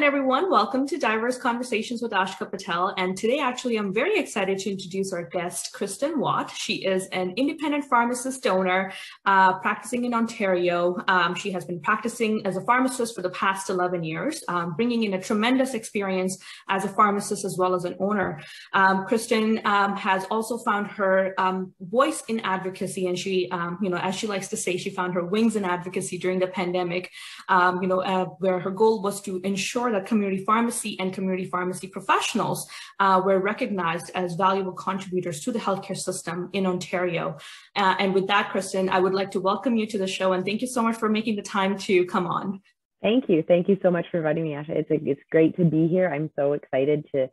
again, everyone. Welcome to Diverse Conversations with Ashka Patel. And today, actually, I'm very excited to introduce our guest, Kristen Watt. She is an independent pharmacist donor uh, practicing in Ontario. Um, she has been practicing as a pharmacist for the past 11 years, um, bringing in a tremendous experience as a pharmacist as well as an owner. Um, Kristen um, has also found her um, voice in advocacy, and she, um, you know, as she likes to say, she found her wings in advocacy during the pandemic, you know, uh, where her goal was to ensure that community pharmacy and community pharmacy professionals uh, were recognized as valuable contributors to the healthcare system in Ontario. Uh, and with that, Kristen, I would like to welcome you to the show and thank you so much for making the time to come on. Thank you. Thank you so much for inviting me, Asha. It's, a, it's great to be here. I'm so excited to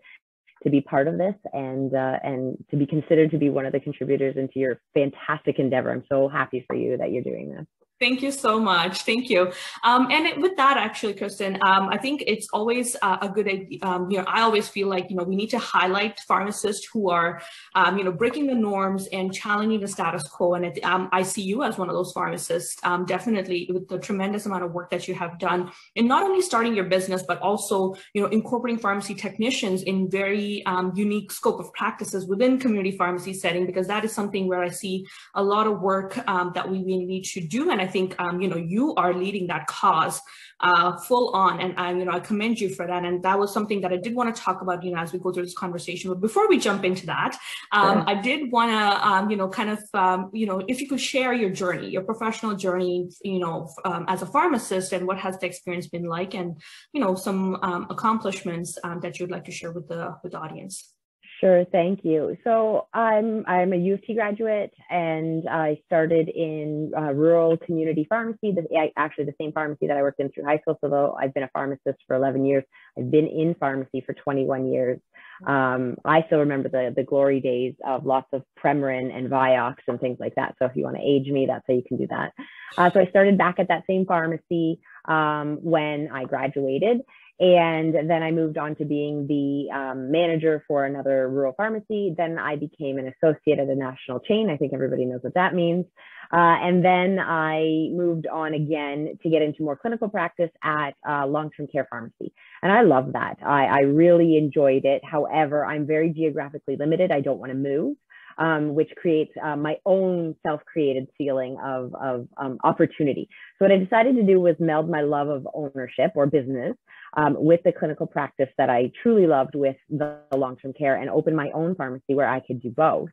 to be part of this and uh, and to be considered to be one of the contributors into your fantastic endeavor. I'm so happy for you that you're doing this. Thank you so much. Thank you. Um, and with that, actually, Kristen, um, I think it's always uh, a good idea. Um, you know, I always feel like, you know, we need to highlight pharmacists who are, um, you know, breaking the norms and challenging the status quo. And it, um, I see you as one of those pharmacists, um, definitely with the tremendous amount of work that you have done in not only starting your business, but also, you know, incorporating pharmacy technicians in very unique scope of practices within community pharmacy setting, because that is something where I see a lot of work that we really need to do. And I I think um, you know you are leading that cause uh, full on, and I, you know I commend you for that. And that was something that I did want to talk about, you know, as we go through this conversation. But before we jump into that, um, I did want to, um, you know, kind of, um, you know, if you could share your journey, your professional journey, you know, um, as a pharmacist, and what has the experience been like, and you know, some um, accomplishments that you'd like to share with the with the audience. Sure, thank you. So I'm I'm a U of T graduate, and I started in uh, rural community pharmacy. The, actually, the same pharmacy that I worked in through high school. So though I've been a pharmacist for 11 years, I've been in pharmacy for 21 years. Um, I still remember the the glory days of lots of Premarin and Vioxx and things like that. So if you want to age me, that's how you can do that. Uh, so I started back at that same pharmacy um, when I graduated. And then I moved on to being the um, manager for another rural pharmacy. Then I became an associate at a national chain. I think everybody knows what that means. Uh, and then I moved on again to get into more clinical practice at uh, long term care pharmacy. And I love that. I, I really enjoyed it. However, I'm very geographically limited. I don't want to move um, which creates uh, my own self-created feeling of, of um, opportunity. So what I decided to do was meld my love of ownership or business um, with the clinical practice that I truly loved with the long-term care and open my own pharmacy where I could do both.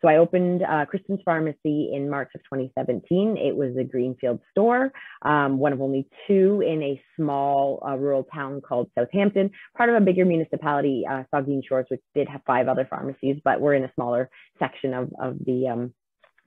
So I opened uh, Kristen's Pharmacy in March of 2017. It was a greenfield store, um, one of only two in a small uh, rural town called Southampton, part of a bigger municipality, uh, Saugeen Shores, which did have five other pharmacies, but we're in a smaller section of, of the um,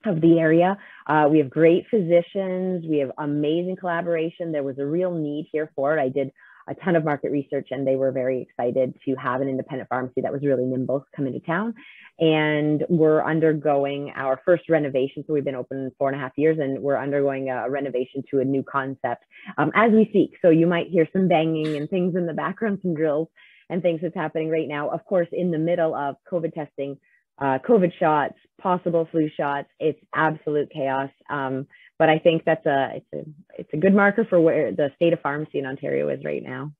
of the area. Uh, we have great physicians. We have amazing collaboration. There was a real need here for it. I did a ton of market research and they were very excited to have an independent pharmacy that was really nimble come into town. And we're undergoing our first renovation. So we've been open four and a half years and we're undergoing a renovation to a new concept um, as we speak. So you might hear some banging and things in the background, some drills and things that's happening right now. Of course, in the middle of COVID testing, uh, COVID shots, possible flu shots. It's absolute chaos. Um, but I think that's a it's a it's a good marker for where the state of pharmacy in Ontario is right now.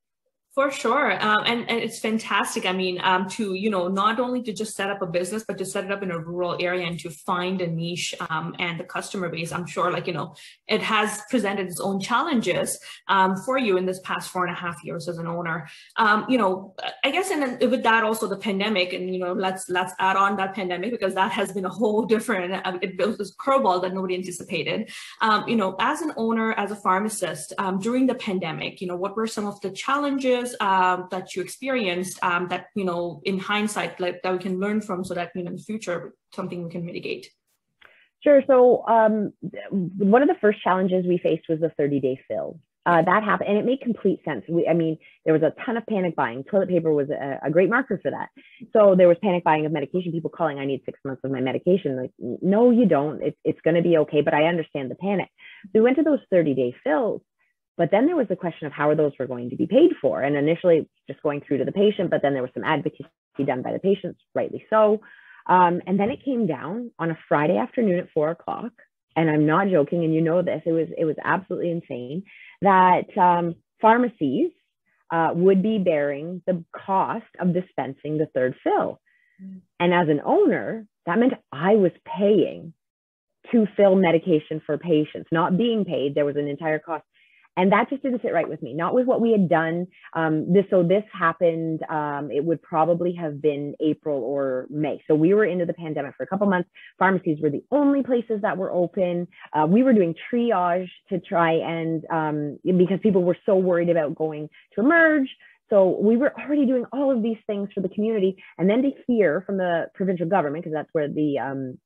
For sure. Um, and, and it's fantastic. I mean, um, to, you know, not only to just set up a business, but to set it up in a rural area and to find a niche um, and the customer base. I'm sure, like, you know, it has presented its own challenges um, for you in this past four and a half years as an owner. Um, you know, I guess, and with that also the pandemic, and, you know, let's let's add on that pandemic because that has been a whole different, uh, it was this curveball that nobody anticipated. Um, you know, as an owner, as a pharmacist, during the pandemic, you know, what were some of the challenges? Um, that you experienced um, that you know in hindsight like that we can learn from so that you know in the future something we can mitigate? Sure. So um, one of the first challenges we faced was the 30 day fill. Uh, that happened and it made complete sense. We, i mean there was a ton of panic buying. Toilet paper was a, a, great marker for that. So there was panic buying of medication people calling i need six months of my medication. Like no you don't. It's, it's going to be okay but i understand the panic. So we went to those 30 day fills but then there was the question of how are those were going to be paid for. And initially, just going through to the patient, but then there was some advocacy done by the patients, rightly so. Um, and then it came down on a Friday afternoon at four o'clock. And I'm not joking, and you know this. It was it was absolutely insane that um, pharmacies uh, would be bearing the cost of dispensing the third fill. Mm. And as an owner, that meant I was paying to fill medication for patients, not being paid. There was an entire cost and that just didn't sit right with me not with what we had done. Um, this so this happened um, it would probably have been april or may. So we were into the pandemic for a couple months. Pharmacies were the only places that were open. Uh, we were doing triage to try and um, because people were so worried about going to emerge. So we were already doing all of these things for the community. And then to hear from the provincial government because that's where the um,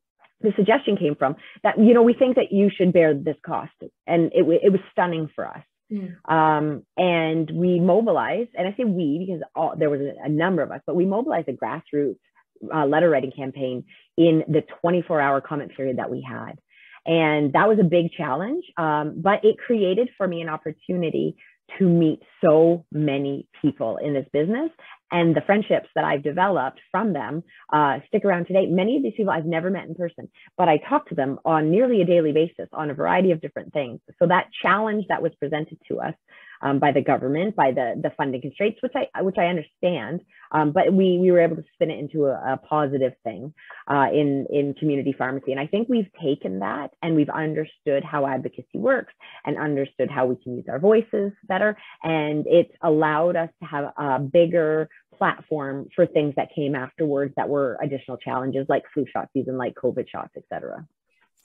the suggestion came from that you know we think that you should bear this cost. And it, it was stunning for us. Mm. um, and we mobilized and i say we because all, there was a, a, number of us but we mobilized a grassroots uh, letter writing campaign in the 24 hour comment period that we had. And that was a big challenge um, but it created for me an opportunity to meet so many people in this business and the friendships that I've developed from them uh, stick around today. Many of these people I've never met in person, but I talk to them on nearly a daily basis on a variety of different things. So that challenge that was presented to us um, by the government, by the the funding constraints, which I which I understand. Um, but we we were able to spin it into a, a positive thing uh, in in community pharmacy, and I think we've taken that and we've understood how advocacy works and understood how we can use our voices better, and it's allowed us to have a bigger platform for things that came afterwards that were additional challenges like flu shot season, like COVID shots, et cetera.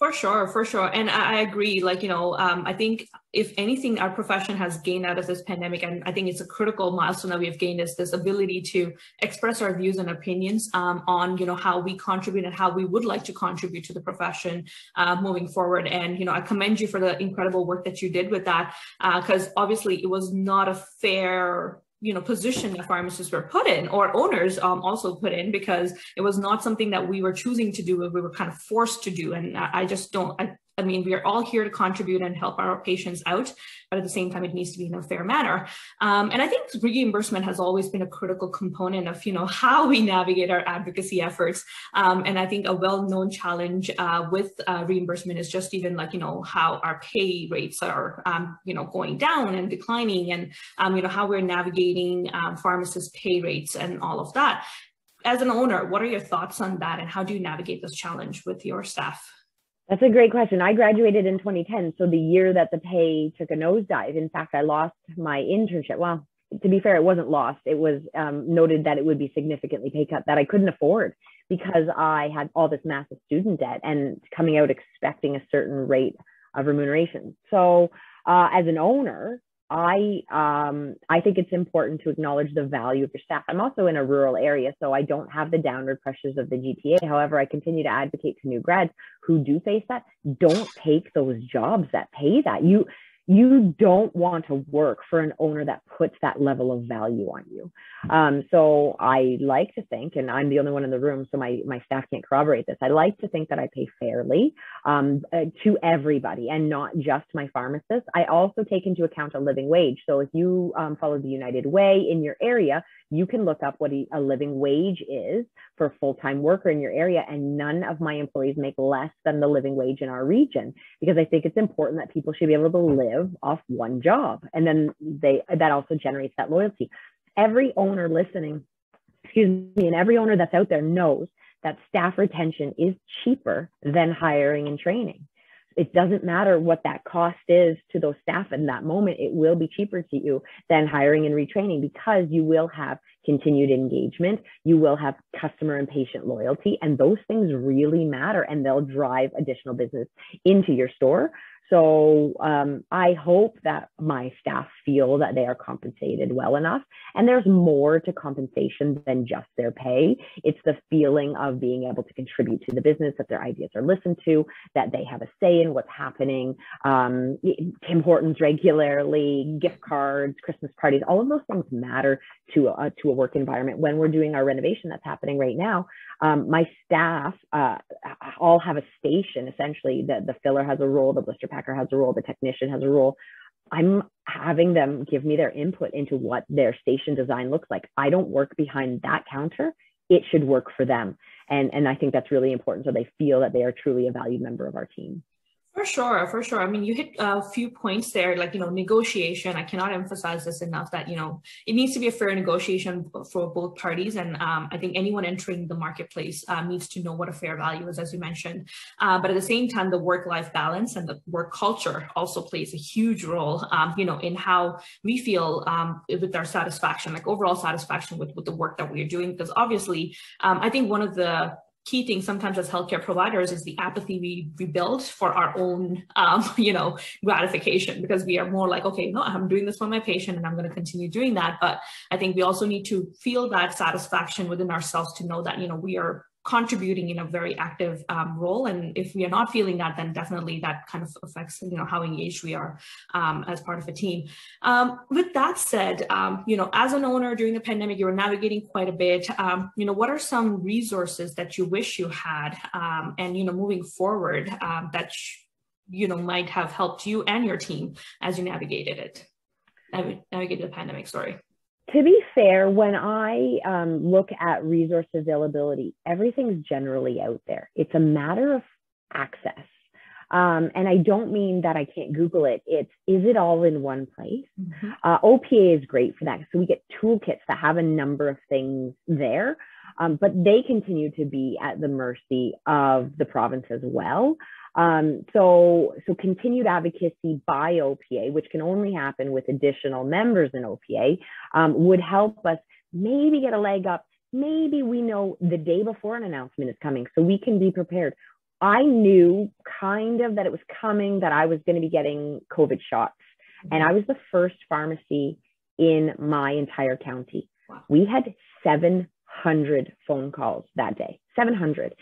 For sure, for sure. And I, I agree. Like, you know, um, I think if anything, our profession has gained out of this pandemic, and I think it's a critical milestone that we have gained is this ability to express our views and opinions um, on, you know, how we contribute and how we would like to contribute to the profession uh, moving forward. And, you know, I commend you for the incredible work that you did with that, because uh, obviously it was not a fair you know position that pharmacists were put in or owners um, also put in because it was not something that we were choosing to do we were kind of forced to do. And i, I just don't I, I mean, we are all here to contribute and help our patients out, but at the same time, it needs to be in a fair manner. Um, and I think reimbursement has always been a critical component of, you know, how we navigate our advocacy efforts. Um, and I think a well-known challenge uh, with uh, reimbursement is just even like, you know, how our pay rates are, um, you know, going down and declining and, um, you know, how we're navigating um, pharmacists' pay rates and all of that. As an owner, what are your thoughts on that and how do you navigate this challenge with your staff? That's a great question. I graduated in 2010, so the year that the pay took a nosedive. In fact, I lost my internship. Well, to be fair, it wasn't lost. It was um, noted that it would be significantly pay cut that I couldn't afford because I had all this massive student debt and coming out expecting a certain rate of remuneration. So, uh, as an owner, I um, I think it's important to acknowledge the value of your staff. I'm also in a rural area, so I don't have the downward pressures of the GTA. However, I continue to advocate to new grads who do face that. Don't take those jobs that pay that. You you don't want to work for an owner that puts that level of value on you. Um, so I like to think, and I'm the only one in the room, so my, my staff can't corroborate this. I like to think that I pay fairly um, uh, to everybody and not just my pharmacists. I also take into account a living wage. So if you um, follow the United Way in your area, you can look up what a living wage is for a full-time worker in your area and none of my employees make less than the living wage in our region because i think it's important that people should be able to live off one job and then they that also generates that loyalty. Every owner listening excuse me and every owner that's out there knows that staff retention is cheaper than hiring and training it doesn't matter what that cost is to those staff in that moment. It will be cheaper to you than hiring and retraining because you will have continued engagement. You will have customer and patient loyalty, and those things really matter and they'll drive additional business into your store. So um, I hope that my staff feel that they are compensated well enough. And there's more to compensation than just their pay. It's the feeling of being able to contribute to the business, that their ideas are listened to, that they have a say in what's happening. Um, Tim Hortons regularly, gift cards, Christmas parties, all of those things matter to a, to a work environment. When we're doing our renovation that's happening right now, um, my staff uh, all have a station essentially. The, the filler has a role, the blister has a role, the technician has a role. I'm having them give me their input into what their station design looks like. I don't work behind that counter. It should work for them. And, and I think that's really important so they feel that they are truly a valued member of our team. For sure, for sure. I mean, you hit a few points there, like, you know, negotiation. I cannot emphasize this enough that, you know, it needs to be a fair negotiation for both parties. And um, I think anyone entering the marketplace uh, needs to know what a fair value is, as you mentioned. Uh, but at the same time, the work life balance and the work culture also plays a huge role, um, you know, in how we feel um, with our satisfaction, like overall satisfaction with, with the work that we are doing. Because obviously, um, I think one of the key thing sometimes as healthcare providers is the apathy we, we build for our own um, you know gratification because we are more like okay no i'm doing this for my patient and i'm going to continue doing that. But i think we also need to feel that satisfaction within ourselves to know that you know we are contributing in a very active um, role. And if we are not feeling that, then definitely that kind of affects, you know, how engaged we are um, as part of a team. Um, with that said, um, you know, as an owner during the pandemic, you were navigating quite a bit. Um, you know, what are some resources that you wish you had? Um, and, you know, moving forward that, you know, might have helped you and your team as you navigated it, navigated the pandemic, sorry to be fair, when I um, look at resource availability, everything's generally out there. It's a matter of access. Um, and I don't mean that I can't Google it. It's is it all in one place? Mm-hmm. Uh, OPA is great for that. So we get toolkits that have a number of things there, um, but they continue to be at the mercy of the province as well. Um, so, so continued advocacy by OPA, which can only happen with additional members in OPA, um, would help us maybe get a leg up. Maybe we know the day before an announcement is coming, so we can be prepared. I knew kind of that it was coming, that I was going to be getting COVID shots, and I was the first pharmacy in my entire county. We had 700 phone calls that day, 700.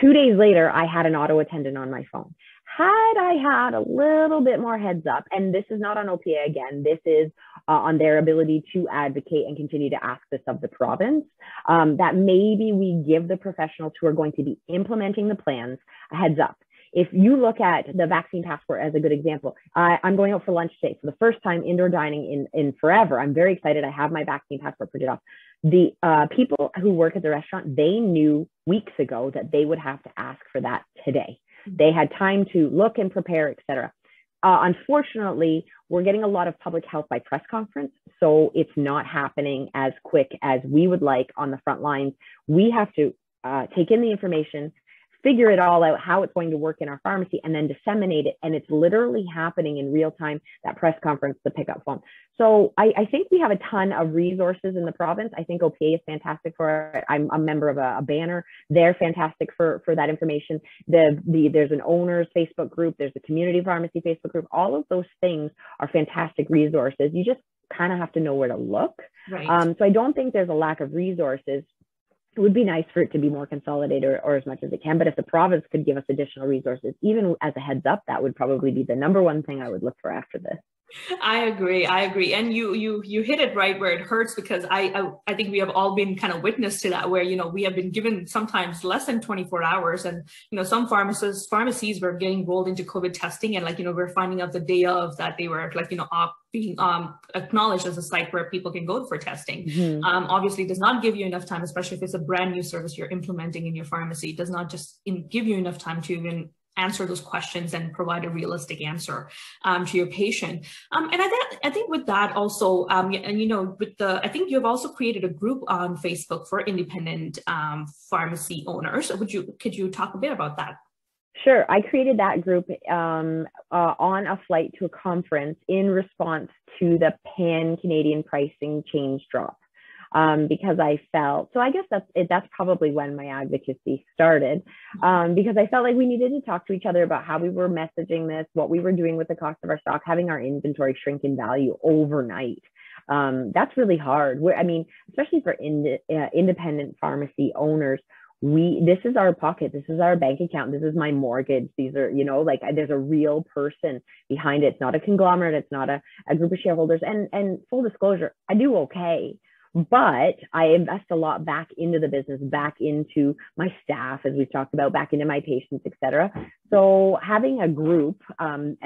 Two days later, I had an auto attendant on my phone. Had I had a little bit more heads up, and this is not on OPA again, this is uh, on their ability to advocate and continue to ask this of the province, um, that maybe we give the professionals who are going to be implementing the plans a heads up if you look at the vaccine passport as a good example, I, am going out for lunch today for the first time indoor dining in, in forever. I'm very excited. I have my vaccine passport printed off the uh, people who work at the restaurant, they knew weeks ago that they would have to ask for that today. Mm-hmm. They had time to look and prepare, etc. Uh, unfortunately, we're getting a lot of public health by press conference, so it's not happening as quick as we would like on the front lines. We have to uh, take in the information, figure it all out, how it's going to work in our pharmacy, and then disseminate it. And it's literally happening in real time, that press conference, the pickup phone. So I, I think we have a ton of resources in the province. I think OPA is fantastic for it. I'm a member of a, a banner. They're fantastic for, for that information. The, the, there's an owners Facebook group, there's a community pharmacy Facebook group. All of those things are fantastic resources. You just kind of have to know where to look. Right. Um, so I don't think there's a lack of resources it would be nice for it to be more consolidated or, or, as much as it can. But if the province could give us additional resources, even as a heads up, that would probably be the number one thing I would look for after this. I agree. I agree. And you you you hit it right where it hurts because I, I, I think we have all been kind of witness to that where you know we have been given sometimes less than 24 hours and you know some pharmacists pharmacies were getting rolled into COVID testing and like you know we're finding out the day of that they were like you know op, being um, acknowledged as a site where people can go for testing. Mm-hmm. Um, obviously, does not give you enough time, especially if it's a brand new service you're implementing in your pharmacy. It does not just in, give you enough time to even answer those questions and provide a realistic answer um, to your patient. Um, and I, th- I think with that also, um, and you know, with the, I think you've also created a group on Facebook for independent um, pharmacy owners. Would you, could you talk a bit about that? Sure. I created that group um, uh, on a flight to a conference in response to the pan Canadian pricing change drop um, because I felt so. I guess that's it, that's probably when my advocacy started um, because I felt like we needed to talk to each other about how we were messaging this, what we were doing with the cost of our stock, having our inventory shrink in value overnight. Um, that's really hard. We're, I mean, especially for uh, independent pharmacy owners, we this is our pocket this is our bank account this is my mortgage these are you know like there's a real person behind it it's not a conglomerate it's not a, a group of shareholders and and full disclosure i do okay but I invest a lot back into the business, back into my staff, as we've talked about, back into my patients, et cetera. So having a group um,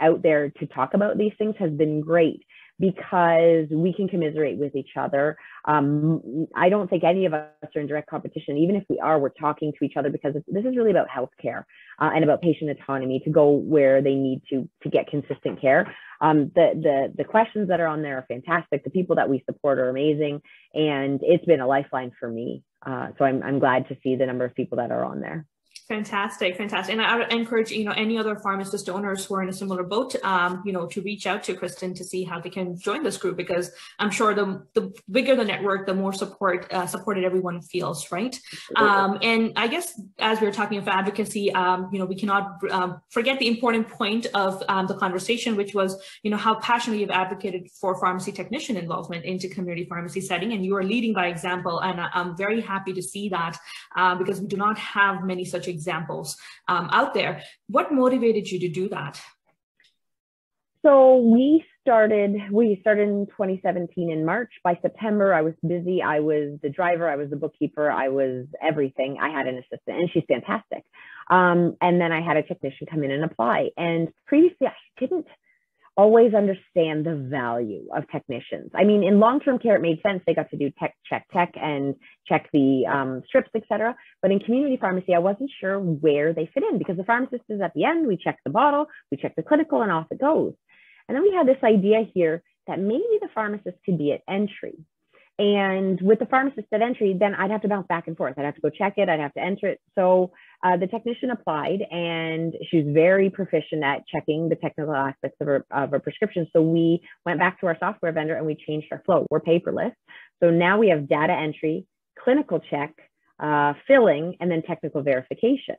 out there to talk about these things has been great. Because we can commiserate with each other. Um, I don't think any of us are in direct competition. Even if we are, we're talking to each other because this is really about healthcare uh, and about patient autonomy to go where they need to to get consistent care. Um, the the the questions that are on there are fantastic. The people that we support are amazing, and it's been a lifeline for me. Uh, so I'm I'm glad to see the number of people that are on there. Fantastic, fantastic. And I would encourage, you know, any other pharmacist owners who are in a similar boat, um, you know, to reach out to Kristen to see how they can join this group because I'm sure the the bigger the network, the more support uh, supported everyone feels, right? Um, and I guess as we are talking of advocacy, um, you know, we cannot um, forget the important point of um, the conversation, which was, you know, how passionately you've advocated for pharmacy technician involvement into community pharmacy setting, and you are leading by example. And I'm very happy to see that uh, because we do not have many such examples examples um, out there. What motivated you to do that? So we started, we started in 2017 in March. By September, I was busy. I was the driver, I was the bookkeeper, I was everything. I had an assistant and she's fantastic. Um, and then I had a technician come in and apply. And previously I didn't always understand the value of technicians. I mean, in long-term care, it made sense. They got to do tech, check tech and check the um, strips, etc. But in community pharmacy, I wasn't sure where they fit in because the pharmacist is at the end. We check the bottle, we check the clinical, and off it goes. And then we had this idea here that maybe the pharmacist could be at entry. And with the pharmacist at entry, then I'd have to bounce back and forth. I'd have to go check it. I'd have to enter it. So uh, the technician applied and she was very proficient at checking the technical aspects of her, of her prescription. So we went back to our software vendor and we changed our flow. We're paperless. So now we have data entry, clinical check, uh, filling, and then technical verification.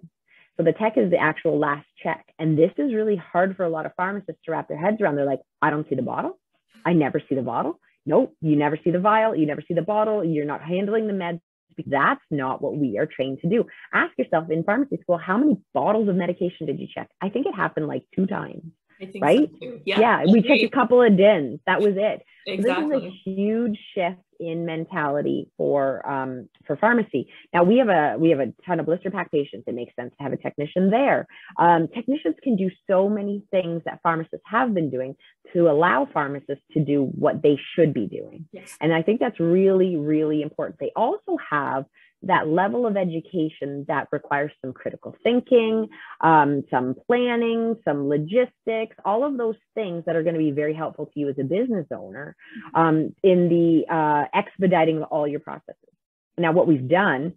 So the tech is the actual last check. And this is really hard for a lot of pharmacists to wrap their heads around. They're like, I don't see the bottle. I never see the bottle. Nope, you never see the vial, you never see the bottle, you're not handling the meds that's not what we are trained to do. Ask yourself in pharmacy school, how many bottles of medication did you check? I think it happened like two times. Right? So yeah. yeah, we checked a couple of DINs. That was it. Exactly. this is a huge shift in mentality for um, for pharmacy. Now we have a we have a ton of blister pack patients. It makes sense to have a technician there. Um, technicians can do so many things that pharmacists have been doing to allow pharmacists to do what they should be doing. Yes. And I think that's really really important. They also have that level of education that requires some critical thinking, um, some planning, some logistics, all of those things that are going to be very helpful to you as a business owner um, in the uh, expediting all your processes. Now, what we've done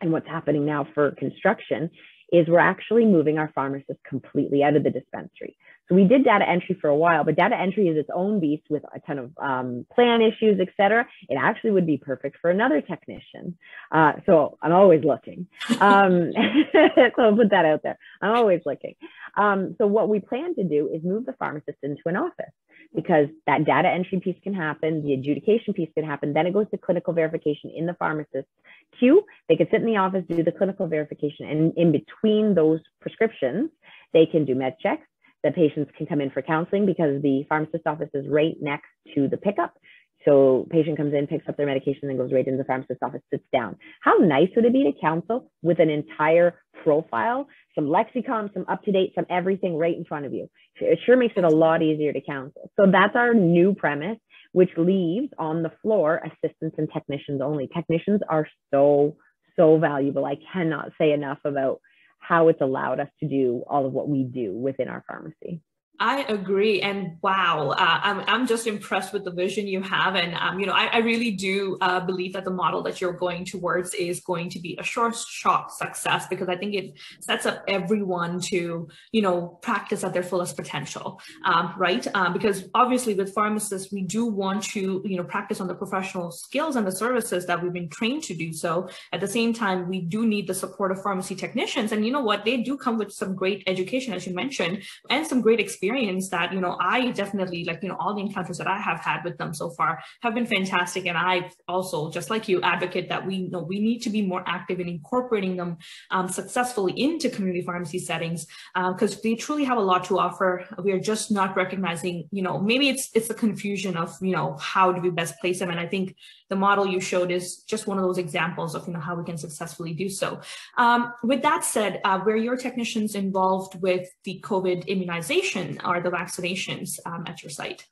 and what's happening now for construction is we're actually moving our pharmacists completely out of the dispensary. So we did data entry for a while, but data entry is its own beast with a ton of um, plan issues, et cetera. It actually would be perfect for another technician. Uh, so I'm always looking. Um, so I'll put that out there. I'm always looking. Um, so what we plan to do is move the pharmacist into an office because that data entry piece can happen, the adjudication piece can happen. Then it goes to clinical verification in the pharmacist's queue. They can sit in the office, do the clinical verification, and in between those prescriptions, they can do med checks. The patients can come in for counseling because the pharmacist office is right next to the pickup. So patient comes in, picks up their medication, and goes right into the pharmacist's office, sits down. How nice would it be to counsel with an entire profile, some Lexicomp, some UpToDate, some everything right in front of you? It sure makes it a lot easier to counsel. So that's our new premise, which leaves on the floor assistants and technicians only. Technicians are so, so valuable. I cannot say enough about how it's allowed us to do all of what we do within our pharmacy. I agree, and wow, uh, I'm I'm just impressed with the vision you have, and um, you know, I, I really do uh, believe that the model that you're going towards is going to be a short shot success because I think it sets up everyone to you know practice at their fullest potential, um, right? Um, because obviously, with pharmacists, we do want to you know practice on the professional skills and the services that we've been trained to do so. At the same time, we do need the support of pharmacy technicians, and you know what, they do come with some great education, as you mentioned, and some great experience experience that, you know, I definitely like, you know, all the encounters that I have had with them so far have been fantastic. And I also, just like you, advocate that we you know we need to be more active in incorporating them um, successfully into community pharmacy settings because uh, they truly have a lot to offer. We are just not recognizing, you know, maybe it's it's a confusion of, you know, how do we best place them? And I think the model you showed is just one of those examples of, you know, how we can successfully do so. Um, with that said, uh, were your technicians involved with the COVID immunization are the vaccinations um, at your site?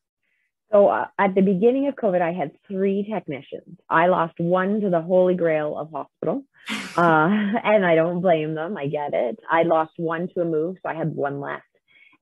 So uh, at the beginning of COVID, I had three technicians. I lost one to the holy grail of hospital, uh, and I don't blame them. I get it. I lost one to a move, so I had one left.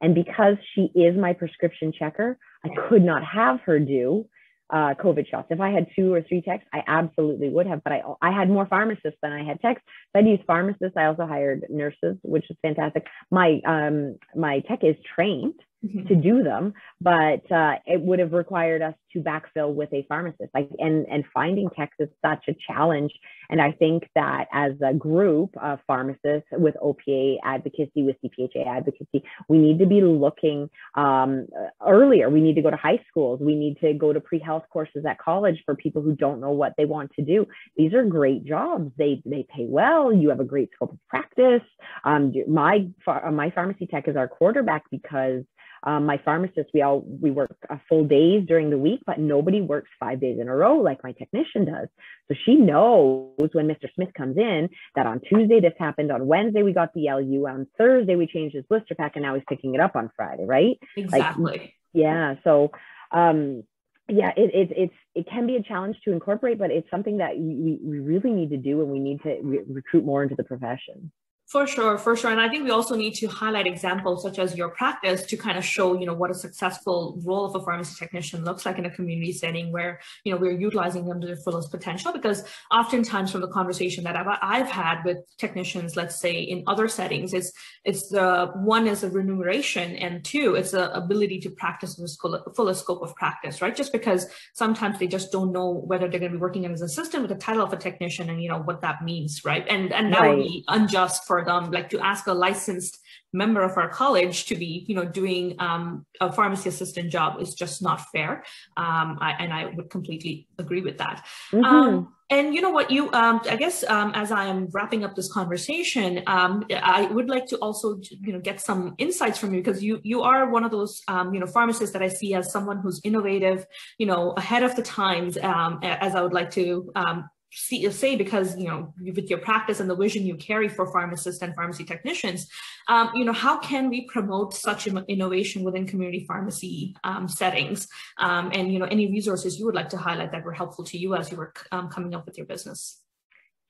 And because she is my prescription checker, I could not have her do uh, COVID shots. If I had two or three techs, I absolutely would have, but I, I had more pharmacists than I had techs. So I'd use pharmacists. I also hired nurses, which is fantastic. My, um, my tech is trained mm-hmm. to do them, but uh, it would have required us to backfill with a pharmacist. Like, and and finding techs is such a challenge. And I think that as a group of pharmacists with OPA advocacy, with CPHA advocacy, we need to be looking um, earlier. We need to go to high schools. We need to go to pre-health courses at college for people who don't know what they want to do. These are great jobs. They they pay well. You have a great scope of practice. Um, my my pharmacy tech is our quarterback because um, my pharmacist, we all we work full days during the week, but nobody works five days in a row like my technician does. So she knows when Mr. Smith comes in that on Tuesday this happened, on Wednesday we got the LU, on Thursday we changed his blister pack, and now he's picking it up on Friday, right? Exactly. Like, yeah. So um, yeah, it, it, it's it can be a challenge to incorporate, but it's something that we, we really need to do, and we need to re- recruit more into the profession. For sure, for sure. And I think we also need to highlight examples such as your practice to kind of show, you know, what a successful role of a pharmacy technician looks like in a community setting where, you know, we're utilizing them to their fullest potential. Because oftentimes from the conversation that I've, I've had with technicians, let's say in other settings, it's, it's the one is a remuneration and two, it's the ability to practice in the fullest scope of practice, right? Just because sometimes they just don't know whether they're going to be working as an assistant with the title of a technician and, you know, what that means, right? And, and that right. would be unjust for them, like to ask a licensed member of our college to be, you know, doing um, a pharmacy assistant job is just not fair. Um, I, and I would completely agree with that. Mm-hmm. Um, and you know what, you, um, I guess, um, as I am wrapping up this conversation, um, I would like to also, you know, get some insights from you because you, you are one of those, um, you know, pharmacists that I see as someone who's innovative, you know, ahead of the times, um, as I would like to um, see, say because you know with your practice and the vision you carry for pharmacists and pharmacy technicians um, you know how can we promote such innovation within community pharmacy um, settings? Um, and you know any resources you would like to highlight that were helpful to you as you were um, coming up with your business?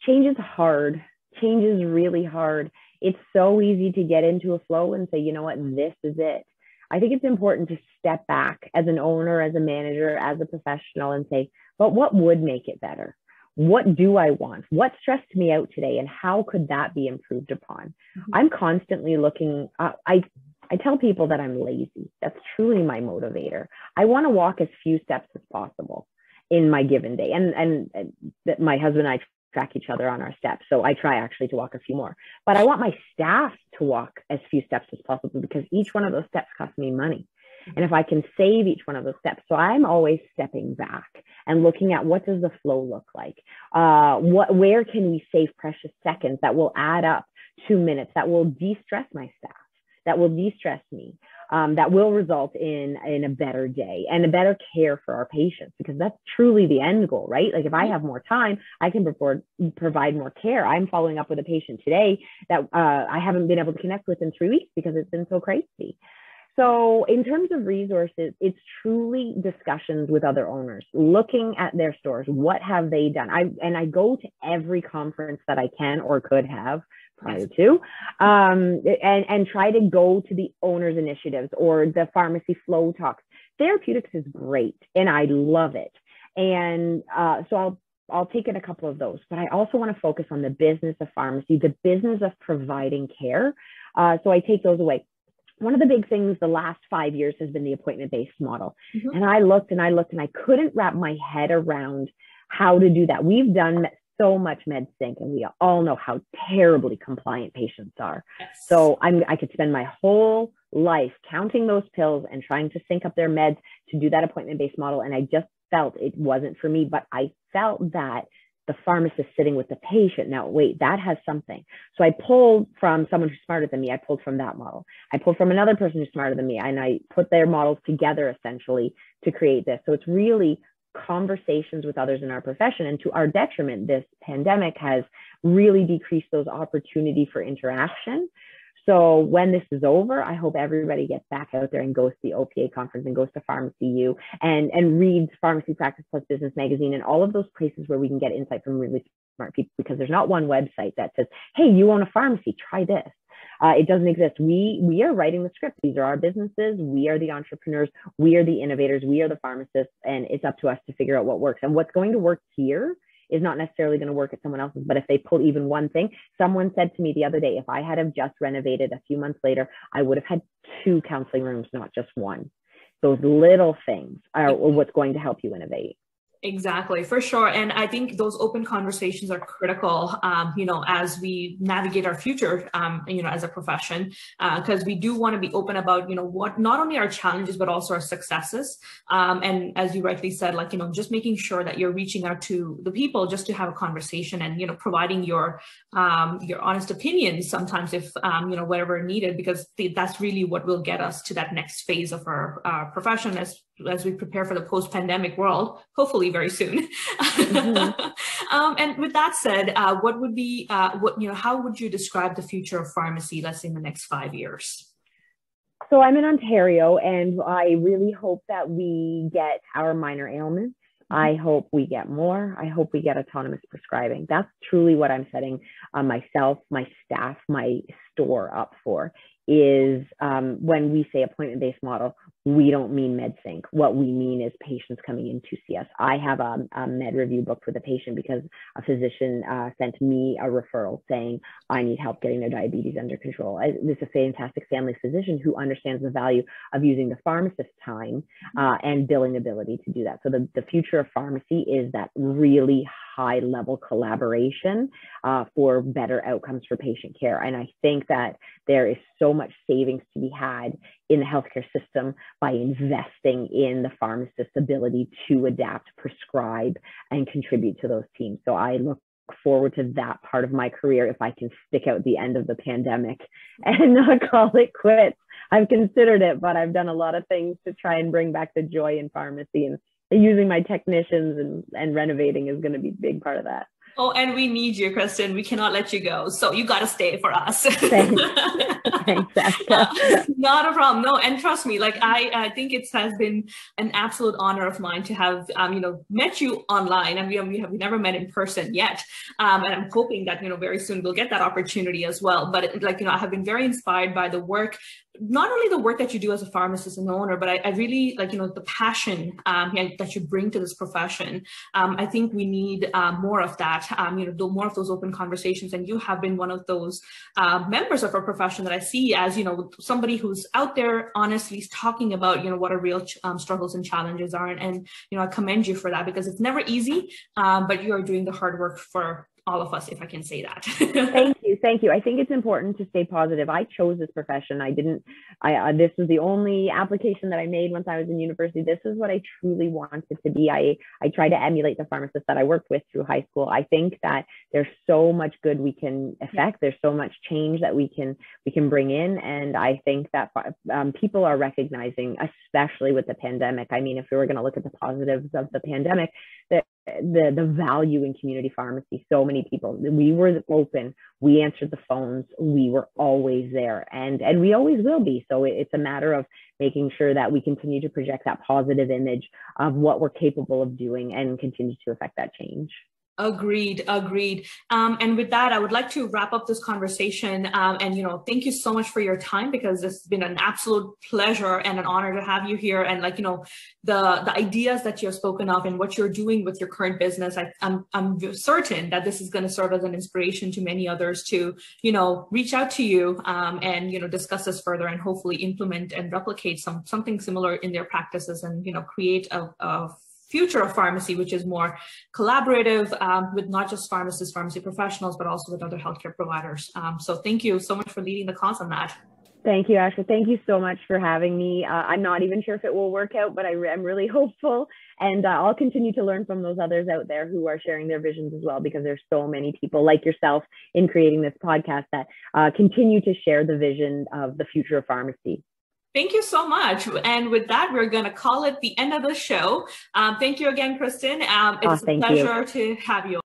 Change is hard. Change is really hard. It's so easy to get into a flow and say you know what? This is it. I think it's important to step back as an owner, as a manager, as a professional and say, but what would make it better? What do I want? What stressed me out today? And how could that be improved upon? Mm-hmm. I'm constantly looking, uh, I, I tell people that I'm lazy. That's truly my motivator. I want to walk as few steps as possible in my given day. And, and, and that my husband and I track each other on our steps. So I try actually to walk a few more, but I want my staff to walk as few steps as possible because each one of those steps costs me money and if I can save each one of those steps. So I'm always stepping back and looking at what does the flow look like? Uh, what, where can we save precious seconds that will add up to minutes that will de-stress my staff, that will de-stress me, um, that will result in, in a better day and a better care for our patients because that's truly the end goal, right? Like if I have more time, I can provide, provide more care. I'm following up with a patient today that uh, I haven't been able to connect with in three weeks because it's been so crazy. So, in terms of resources, it's truly discussions with other owners, looking at their stores. What have they done? I and I go to every conference that I can or could have prior to, um, and and try to go to the owners' initiatives or the pharmacy flow talks. Therapeutics is great, and I love it. And uh, so I'll I'll take in a couple of those, but I also want to focus on the business of pharmacy, the business of providing care. Uh, so I take those away one of the big things the last five years has been the appointment based model. Mm-hmm. And I looked and I looked and I couldn't wrap my head around how to do that. We've done so much med sync and we all know how terribly compliant patients are. Yes. So I'm, I could spend my whole life counting those pills and trying to sync up their meds to do that appointment based model. And I just felt it wasn't for me, but I felt that the pharmacist sitting with the patient. Now, wait, that has something. So I pulled from someone who's smarter than me. I pulled from that model. I pulled from another person who's smarter than me, and I put their models together essentially to create this. So it's really conversations with others in our profession. And to our detriment, this pandemic has really decreased those opportunity for interaction. So when this is over, I hope everybody gets back out there and goes to the OPA conference and goes to Pharmacy U and, and reads Pharmacy Practice Plus Business Magazine and all of those places where we can get insight from really smart people because there's not one website that says, hey, you own a pharmacy, try this. Uh, it doesn't exist. We we are writing the script. These are our businesses. We are the entrepreneurs. We are the innovators. We are the pharmacists, and it's up to us to figure out what works. And what's going to work here is not necessarily going to work at someone else's. But if they pull even one thing, someone said to me the other day, if I had have just renovated a few months later, I would have had two counseling rooms, not just one. Those little things are what's going to help you innovate. Exactly, for sure. And I think those open conversations are critical, um, you know, as we navigate our future, um, you know, as a profession, uh, because uh, we do want to be open about, you know, what not only our challenges, but also our successes. Um, and as you rightly said, like, you know, just making sure that you're reaching out to the people just to have a conversation and, you know, providing your, um, your honest opinions sometimes if, um, you know, whatever needed, because that's really what will get us to that next phase of our uh, profession as as we prepare for the post-pandemic world, hopefully very soon. Mm-hmm. um, and with that said, uh, what would be uh, what you know? How would you describe the future of pharmacy, let's say in the next five years? So I'm in Ontario, and I really hope that we get our minor ailments. Mm-hmm. I hope we get more. I hope we get autonomous prescribing. That's truly what I'm setting uh, myself, my staff, my store up for is um, when we say appointment based model, we don't mean MedSync. What we mean is patients coming in to see us. I have a, a med review book for the patient because a physician uh, sent me a referral saying, I need help getting their diabetes under control. I, this is a fantastic family physician who understands the value of using the pharmacist's time uh, and billing ability to do that. So the, the future of pharmacy is that really high level collaboration uh, for better outcomes for patient care. And I think that there is so much savings to be had in the healthcare system by investing in the pharmacist's ability to adapt, prescribe, and contribute to those teams. So I look forward to that part of my career if I can stick out the end of the pandemic and not call it quits. I've considered it, but I've done a lot of things to try and bring back the joy in pharmacy and using my technicians and, and renovating is going to be a big part of that. Oh, and we need you, Kristen. We cannot let you go. So you got to stay for us. Thanks. Thanks uh, not a problem. No, and trust me, like I, I think it has been an absolute honor of mine to have, um, you know, met you online, and we have, we have never met in person yet. Um, and I'm hoping that you know very soon we'll get that opportunity as well. But it, like you know, I have been very inspired by the work not only the work that you do as a pharmacist and owner, but I, I really like, you know, the passion um, that you bring to this profession. Um, I think we need uh, more of that, um, you know, more of those open conversations. And you have been one of those uh, members of our profession that I see as, you know, somebody who's out there honestly talking about, you know, what our real um, struggles and challenges are. And, and, you know, I commend you for that because it's never easy, um, but you are doing the hard work for all of us, if I can say that. Thank you. Thank you. I think it's important to stay positive. I chose this profession. I didn't, I, uh, this was the only application that I made once I was in university. This is what I truly wanted to be. I, I try to emulate the pharmacist that I worked with through high school. I think that there's so much good we can affect. There's so much change that we can, we can bring in. And I think that um, people are recognizing, especially with the pandemic. I mean, if we were going to look at the positives of the pandemic, that the the value in community pharmacy. So many people we were open we answered the phones we were always there and and we always will be. So it's a matter of making sure that we continue to project that positive image of what we're capable of doing and continue to affect that change Agreed, agreed. Um, and with that, I would like to wrap up this conversation. Um, and you know, thank you so much for your time because it's been an absolute pleasure and an honor to have you here. And like you know, the the ideas that you have spoken of and what you're doing with your current business, I, I'm I'm certain that this is going to serve as an inspiration to many others to you know reach out to you um, and you know discuss this further and hopefully implement and replicate some something similar in their practices and you know create a, a future of pharmacy, which is more collaborative um, with not just pharmacists, pharmacy professionals, but also with other healthcare providers. Um, so thank you so much for leading the cause on that. Thank you, Asha. Thank you so much for having me. Uh, I'm not even sure if it will work out, but I am really hopeful. And uh, I'll continue to learn from those others out there who are sharing their visions as well, because there's so many people like yourself in creating this podcast that uh, continue to share the vision of the future of pharmacy. Thank you so much. And with that, we're going to call it the end of the show. Um, thank you again, Kristen. Um, it's oh, a pleasure you. to have you.